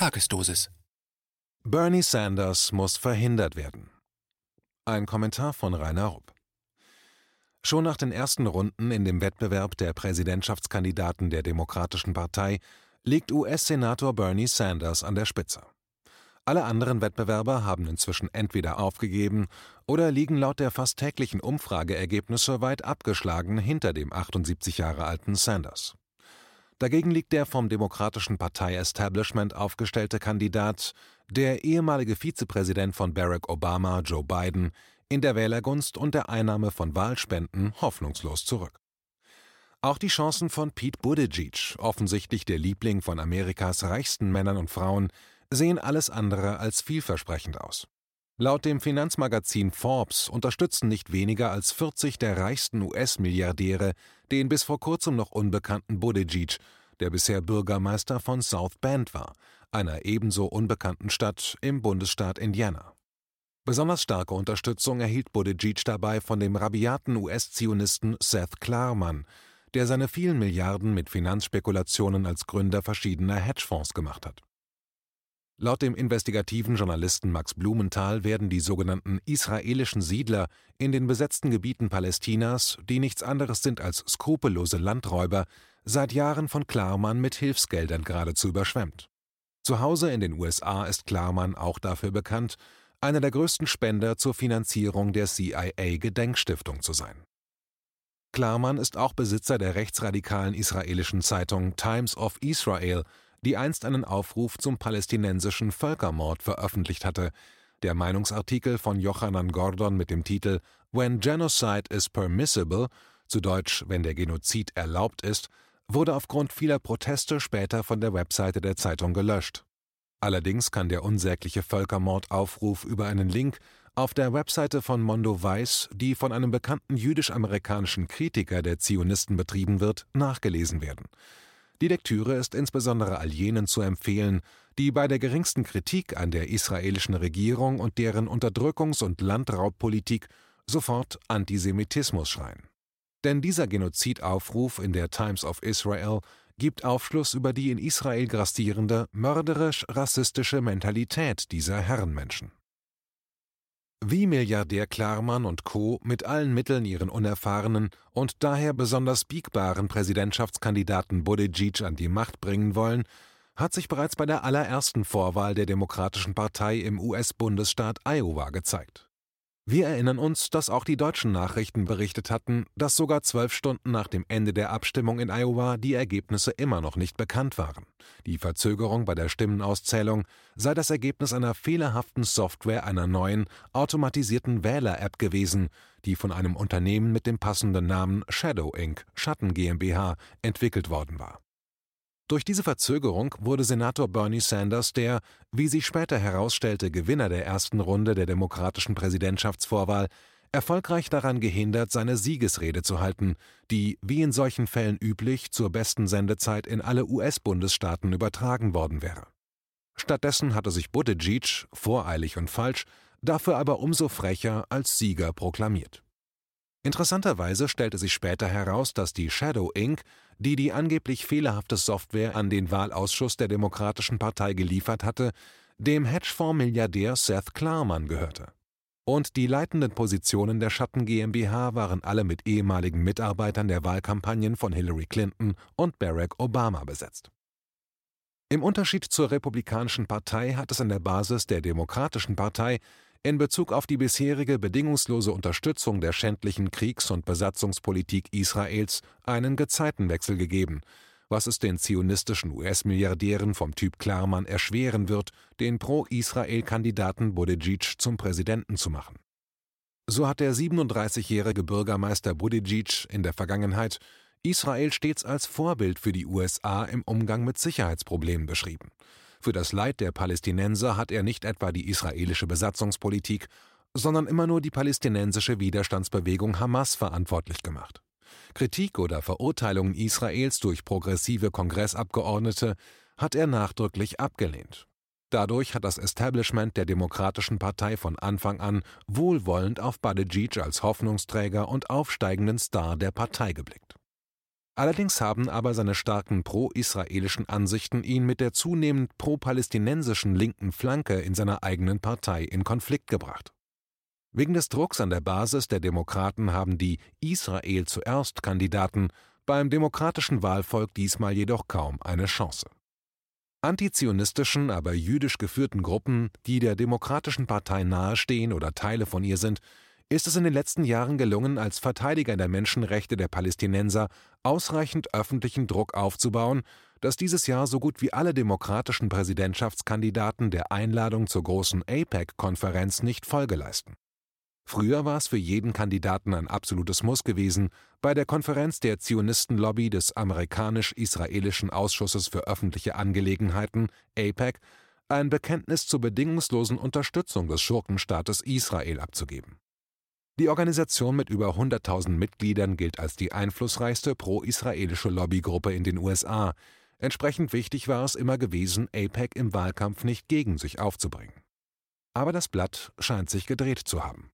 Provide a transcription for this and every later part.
Tagesdosis. Bernie Sanders muss verhindert werden. Ein Kommentar von Rainer Rupp. Schon nach den ersten Runden in dem Wettbewerb der Präsidentschaftskandidaten der Demokratischen Partei liegt US-Senator Bernie Sanders an der Spitze. Alle anderen Wettbewerber haben inzwischen entweder aufgegeben oder liegen laut der fast täglichen Umfrageergebnisse weit abgeschlagen hinter dem 78 Jahre alten Sanders. Dagegen liegt der vom Demokratischen Partei-Establishment aufgestellte Kandidat, der ehemalige Vizepräsident von Barack Obama, Joe Biden, in der Wählergunst und der Einnahme von Wahlspenden hoffnungslos zurück. Auch die Chancen von Pete Buttigieg, offensichtlich der Liebling von Amerikas reichsten Männern und Frauen, sehen alles andere als vielversprechend aus. Laut dem Finanzmagazin Forbes unterstützen nicht weniger als 40 der reichsten US-Milliardäre den bis vor kurzem noch unbekannten Buttigieg, der bisher Bürgermeister von South Bend war, einer ebenso unbekannten Stadt im Bundesstaat Indiana. Besonders starke Unterstützung erhielt Buttigieg dabei von dem rabiaten US-Zionisten Seth Klarman, der seine vielen Milliarden mit Finanzspekulationen als Gründer verschiedener Hedgefonds gemacht hat. Laut dem investigativen Journalisten Max Blumenthal werden die sogenannten israelischen Siedler in den besetzten Gebieten Palästinas, die nichts anderes sind als skrupellose Landräuber, seit Jahren von Klarmann mit Hilfsgeldern geradezu überschwemmt. Zu Hause in den USA ist Klarmann auch dafür bekannt, einer der größten Spender zur Finanzierung der CIA-Gedenkstiftung zu sein. Klarmann ist auch Besitzer der rechtsradikalen israelischen Zeitung Times of Israel, die einst einen Aufruf zum palästinensischen Völkermord veröffentlicht hatte. Der Meinungsartikel von Jochanan Gordon mit dem Titel When Genocide is Permissible, zu Deutsch Wenn der Genozid erlaubt ist, wurde aufgrund vieler Proteste später von der Webseite der Zeitung gelöscht. Allerdings kann der unsägliche Völkermordaufruf über einen Link auf der Webseite von Mondo Weiß, die von einem bekannten jüdisch-amerikanischen Kritiker der Zionisten betrieben wird, nachgelesen werden. Die Lektüre ist insbesondere all jenen zu empfehlen, die bei der geringsten Kritik an der israelischen Regierung und deren Unterdrückungs- und Landraubpolitik sofort Antisemitismus schreien. Denn dieser Genozidaufruf in der Times of Israel gibt Aufschluss über die in Israel grassierende, mörderisch-rassistische Mentalität dieser Herrenmenschen. Wie Milliardär Klarmann und Co. mit allen Mitteln ihren unerfahrenen und daher besonders biegbaren Präsidentschaftskandidaten Buttigieg an die Macht bringen wollen, hat sich bereits bei der allerersten Vorwahl der Demokratischen Partei im US-Bundesstaat Iowa gezeigt. Wir erinnern uns, dass auch die deutschen Nachrichten berichtet hatten, dass sogar zwölf Stunden nach dem Ende der Abstimmung in Iowa die Ergebnisse immer noch nicht bekannt waren. Die Verzögerung bei der Stimmenauszählung sei das Ergebnis einer fehlerhaften Software einer neuen, automatisierten Wähler-App gewesen, die von einem Unternehmen mit dem passenden Namen Shadow Inc. Schatten GmbH entwickelt worden war. Durch diese Verzögerung wurde Senator Bernie Sanders der, wie sich später herausstellte, Gewinner der ersten Runde der demokratischen Präsidentschaftsvorwahl erfolgreich daran gehindert, seine Siegesrede zu halten, die, wie in solchen Fällen üblich, zur besten Sendezeit in alle US-Bundesstaaten übertragen worden wäre. Stattdessen hatte sich Buttigieg, voreilig und falsch, dafür aber umso frecher als Sieger proklamiert. Interessanterweise stellte sich später heraus, dass die Shadow Inc., die die angeblich fehlerhafte Software an den Wahlausschuss der Demokratischen Partei geliefert hatte, dem Hedgefonds-Milliardär Seth Klarman gehörte. Und die leitenden Positionen der Schatten GmbH waren alle mit ehemaligen Mitarbeitern der Wahlkampagnen von Hillary Clinton und Barack Obama besetzt. Im Unterschied zur Republikanischen Partei hat es an der Basis der Demokratischen Partei in Bezug auf die bisherige bedingungslose Unterstützung der schändlichen Kriegs- und Besatzungspolitik Israels einen Gezeitenwechsel gegeben, was es den zionistischen US-Milliardären vom Typ Klarmann erschweren wird, den Pro-Israel-Kandidaten Buttigieg zum Präsidenten zu machen. So hat der 37-jährige Bürgermeister Buttigieg in der Vergangenheit Israel stets als Vorbild für die USA im Umgang mit Sicherheitsproblemen beschrieben. Für das Leid der Palästinenser hat er nicht etwa die israelische Besatzungspolitik, sondern immer nur die palästinensische Widerstandsbewegung Hamas verantwortlich gemacht. Kritik oder Verurteilungen Israels durch progressive Kongressabgeordnete hat er nachdrücklich abgelehnt. Dadurch hat das Establishment der Demokratischen Partei von Anfang an wohlwollend auf Buttigieg als Hoffnungsträger und aufsteigenden Star der Partei geblickt. Allerdings haben aber seine starken pro-israelischen Ansichten ihn mit der zunehmend pro-palästinensischen linken Flanke in seiner eigenen Partei in Konflikt gebracht. Wegen des Drucks an der Basis der Demokraten haben die Israel zuerst Kandidaten beim demokratischen Wahlvolk diesmal jedoch kaum eine Chance. Antizionistischen, aber jüdisch geführten Gruppen, die der Demokratischen Partei nahestehen oder Teile von ihr sind, ist es in den letzten Jahren gelungen, als Verteidiger der Menschenrechte der Palästinenser ausreichend öffentlichen Druck aufzubauen, dass dieses Jahr so gut wie alle demokratischen Präsidentschaftskandidaten der Einladung zur großen APEC-Konferenz nicht Folge leisten. Früher war es für jeden Kandidaten ein absolutes Muss gewesen, bei der Konferenz der Zionistenlobby des amerikanisch-israelischen Ausschusses für öffentliche Angelegenheiten APEC ein Bekenntnis zur bedingungslosen Unterstützung des Schurkenstaates Israel abzugeben die Organisation mit über 100.000 Mitgliedern gilt als die einflussreichste pro-israelische Lobbygruppe in den USA. Entsprechend wichtig war es immer gewesen, APEC im Wahlkampf nicht gegen sich aufzubringen. Aber das Blatt scheint sich gedreht zu haben.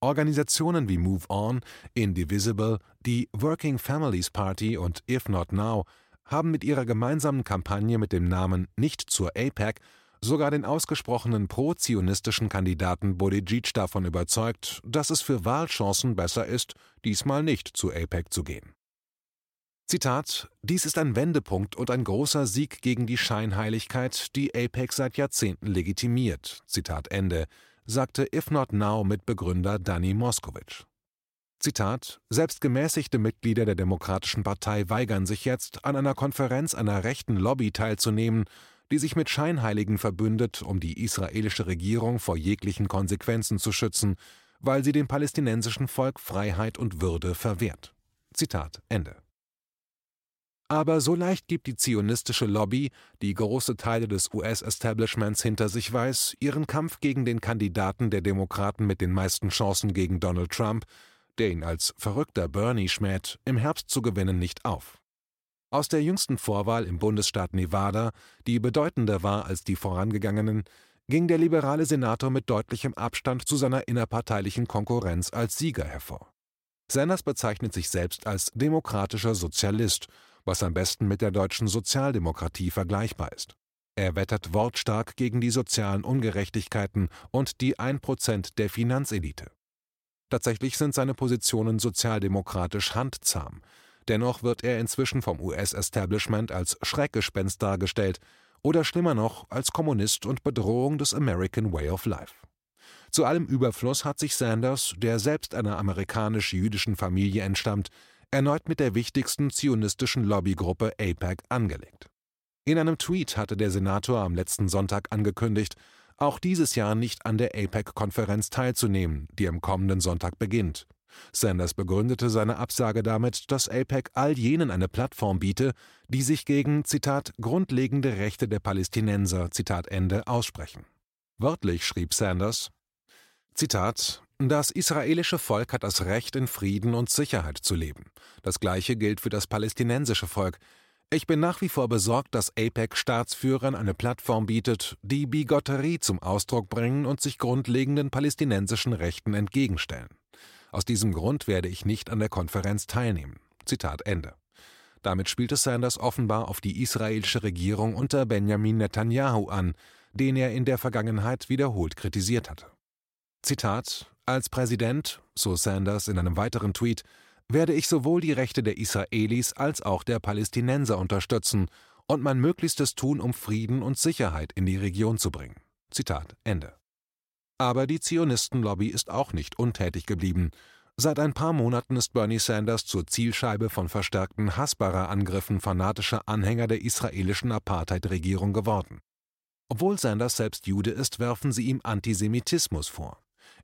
Organisationen wie Move On, Indivisible, die Working Families Party und If Not Now haben mit ihrer gemeinsamen Kampagne mit dem Namen Nicht zur APEC sogar den ausgesprochenen pro-zionistischen Kandidaten Buttigieg davon überzeugt, dass es für Wahlchancen besser ist, diesmal nicht zu APEC zu gehen. Zitat: Dies ist ein Wendepunkt und ein großer Sieg gegen die Scheinheiligkeit, die APEC seit Jahrzehnten legitimiert. Zitat Ende, sagte If Not Now Mitbegründer Danny Moskowitz. Zitat: Selbst gemäßigte Mitglieder der Demokratischen Partei weigern sich jetzt, an einer Konferenz einer rechten Lobby teilzunehmen, die sich mit Scheinheiligen verbündet, um die israelische Regierung vor jeglichen Konsequenzen zu schützen, weil sie dem palästinensischen Volk Freiheit und Würde verwehrt. Zitat Ende. Aber so leicht gibt die zionistische Lobby, die große Teile des US-Establishments hinter sich weiß, ihren Kampf gegen den Kandidaten der Demokraten mit den meisten Chancen gegen Donald Trump, der ihn als verrückter Bernie schmäht, im Herbst zu gewinnen, nicht auf. Aus der jüngsten Vorwahl im Bundesstaat Nevada, die bedeutender war als die vorangegangenen, ging der liberale Senator mit deutlichem Abstand zu seiner innerparteilichen Konkurrenz als Sieger hervor. Sanders bezeichnet sich selbst als demokratischer Sozialist, was am besten mit der deutschen Sozialdemokratie vergleichbar ist. Er wettert wortstark gegen die sozialen Ungerechtigkeiten und die 1% der Finanzelite. Tatsächlich sind seine Positionen sozialdemokratisch handzahm, Dennoch wird er inzwischen vom US-Establishment als Schreckgespenst dargestellt oder schlimmer noch als Kommunist und Bedrohung des American Way of Life. Zu allem Überfluss hat sich Sanders, der selbst einer amerikanisch-jüdischen Familie entstammt, erneut mit der wichtigsten zionistischen Lobbygruppe APEC angelegt. In einem Tweet hatte der Senator am letzten Sonntag angekündigt, auch dieses Jahr nicht an der APEC-Konferenz teilzunehmen, die am kommenden Sonntag beginnt. Sanders begründete seine Absage damit, dass APEC all jenen eine Plattform biete, die sich gegen, Zitat, grundlegende Rechte der Palästinenser, Zitat Ende, aussprechen. Wörtlich schrieb Sanders, Zitat, das israelische Volk hat das Recht, in Frieden und Sicherheit zu leben. Das Gleiche gilt für das palästinensische Volk. Ich bin nach wie vor besorgt, dass APEC Staatsführern eine Plattform bietet, die Bigotterie zum Ausdruck bringen und sich grundlegenden palästinensischen Rechten entgegenstellen. Aus diesem Grund werde ich nicht an der Konferenz teilnehmen. Zitat Ende. Damit spielte Sanders offenbar auf die israelische Regierung unter Benjamin Netanyahu an, den er in der Vergangenheit wiederholt kritisiert hatte. Zitat Als Präsident, so Sanders in einem weiteren Tweet, werde ich sowohl die Rechte der Israelis als auch der Palästinenser unterstützen und mein Möglichstes tun, um Frieden und Sicherheit in die Region zu bringen. Zitat Ende. Aber die Zionistenlobby ist auch nicht untätig geblieben. Seit ein paar Monaten ist Bernie Sanders zur Zielscheibe von verstärkten Hasbara-Angriffen fanatischer Anhänger der israelischen Apartheid-Regierung geworden. Obwohl Sanders selbst Jude ist, werfen sie ihm Antisemitismus vor.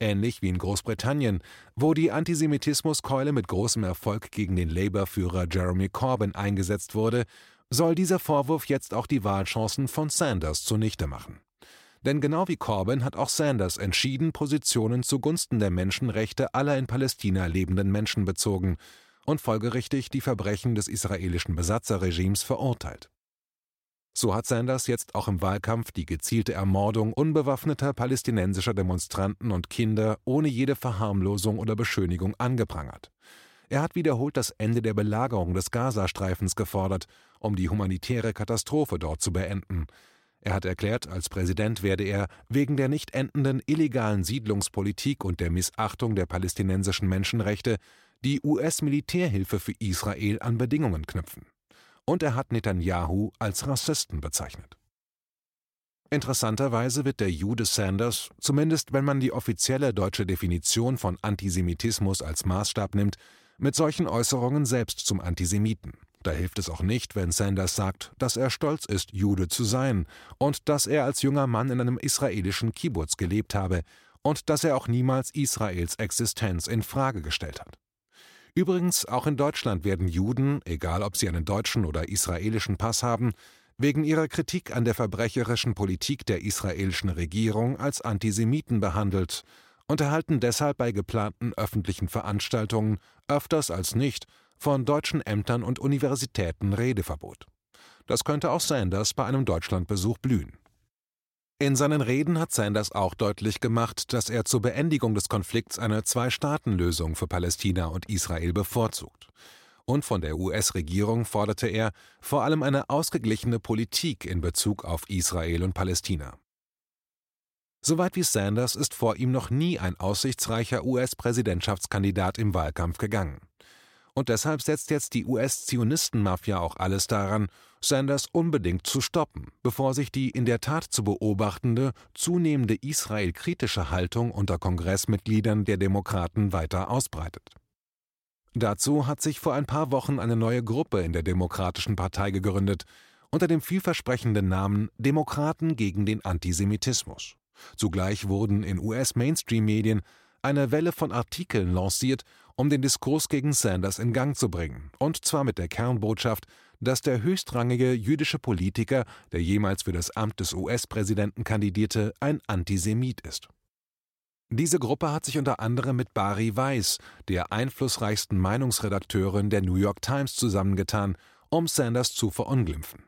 Ähnlich wie in Großbritannien, wo die Antisemitismuskeule mit großem Erfolg gegen den Labour-Führer Jeremy Corbyn eingesetzt wurde, soll dieser Vorwurf jetzt auch die Wahlchancen von Sanders zunichte machen. Denn genau wie Corbyn hat auch Sanders entschieden Positionen zugunsten der Menschenrechte aller in Palästina lebenden Menschen bezogen und folgerichtig die Verbrechen des israelischen Besatzerregimes verurteilt. So hat Sanders jetzt auch im Wahlkampf die gezielte Ermordung unbewaffneter palästinensischer Demonstranten und Kinder ohne jede Verharmlosung oder Beschönigung angeprangert. Er hat wiederholt das Ende der Belagerung des Gazastreifens gefordert, um die humanitäre Katastrophe dort zu beenden. Er hat erklärt, als Präsident werde er wegen der nicht endenden illegalen Siedlungspolitik und der Missachtung der palästinensischen Menschenrechte die US-Militärhilfe für Israel an Bedingungen knüpfen. Und er hat Netanyahu als Rassisten bezeichnet. Interessanterweise wird der Jude Sanders, zumindest wenn man die offizielle deutsche Definition von Antisemitismus als Maßstab nimmt, mit solchen Äußerungen selbst zum Antisemiten. Da hilft es auch nicht, wenn Sanders sagt, dass er stolz ist, Jude zu sein und dass er als junger Mann in einem israelischen Kibbutz gelebt habe und dass er auch niemals Israels Existenz in Frage gestellt hat. Übrigens, auch in Deutschland werden Juden, egal ob sie einen deutschen oder israelischen Pass haben, wegen ihrer Kritik an der verbrecherischen Politik der israelischen Regierung als Antisemiten behandelt und erhalten deshalb bei geplanten öffentlichen Veranstaltungen öfters als nicht von deutschen Ämtern und Universitäten Redeverbot. Das könnte auch Sanders bei einem Deutschlandbesuch blühen. In seinen Reden hat Sanders auch deutlich gemacht, dass er zur Beendigung des Konflikts eine Zwei-Staaten-Lösung für Palästina und Israel bevorzugt. Und von der US-Regierung forderte er vor allem eine ausgeglichene Politik in Bezug auf Israel und Palästina. Soweit wie Sanders ist vor ihm noch nie ein aussichtsreicher US-Präsidentschaftskandidat im Wahlkampf gegangen. Und deshalb setzt jetzt die US-Zionistenmafia auch alles daran, Sanders unbedingt zu stoppen, bevor sich die in der Tat zu beobachtende, zunehmende israelkritische Haltung unter Kongressmitgliedern der Demokraten weiter ausbreitet. Dazu hat sich vor ein paar Wochen eine neue Gruppe in der Demokratischen Partei gegründet, unter dem vielversprechenden Namen Demokraten gegen den Antisemitismus. Zugleich wurden in US-Mainstream-Medien eine Welle von Artikeln lanciert, um den Diskurs gegen Sanders in Gang zu bringen, und zwar mit der Kernbotschaft, dass der höchstrangige jüdische Politiker, der jemals für das Amt des US-Präsidenten kandidierte, ein Antisemit ist. Diese Gruppe hat sich unter anderem mit Bari Weiss, der einflussreichsten Meinungsredakteurin der New York Times, zusammengetan, um Sanders zu verunglimpfen.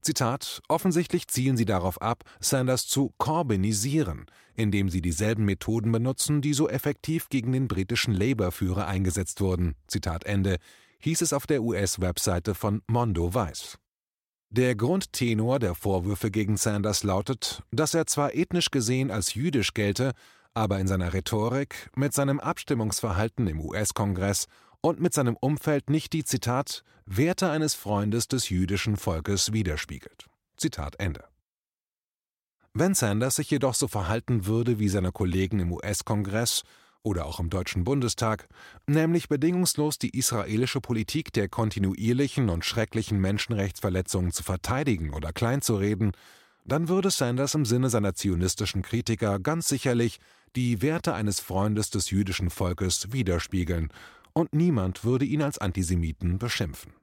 Zitat: Offensichtlich zielen sie darauf ab, Sanders zu Corbynisieren, indem sie dieselben Methoden benutzen, die so effektiv gegen den britischen Labour-Führer eingesetzt wurden. Zitat Ende, hieß es auf der US-Webseite von Mondo Weiß. Der Grundtenor der Vorwürfe gegen Sanders lautet, dass er zwar ethnisch gesehen als jüdisch gelte, aber in seiner Rhetorik, mit seinem Abstimmungsverhalten im US-Kongress und mit seinem Umfeld nicht die Zitat Werte eines Freundes des jüdischen Volkes widerspiegelt. Zitat Ende. Wenn Sanders sich jedoch so verhalten würde wie seine Kollegen im US-Kongress oder auch im Deutschen Bundestag, nämlich bedingungslos die israelische Politik der kontinuierlichen und schrecklichen Menschenrechtsverletzungen zu verteidigen oder kleinzureden, dann würde Sanders im Sinne seiner zionistischen Kritiker ganz sicherlich die Werte eines Freundes des jüdischen Volkes widerspiegeln und niemand würde ihn als Antisemiten beschimpfen.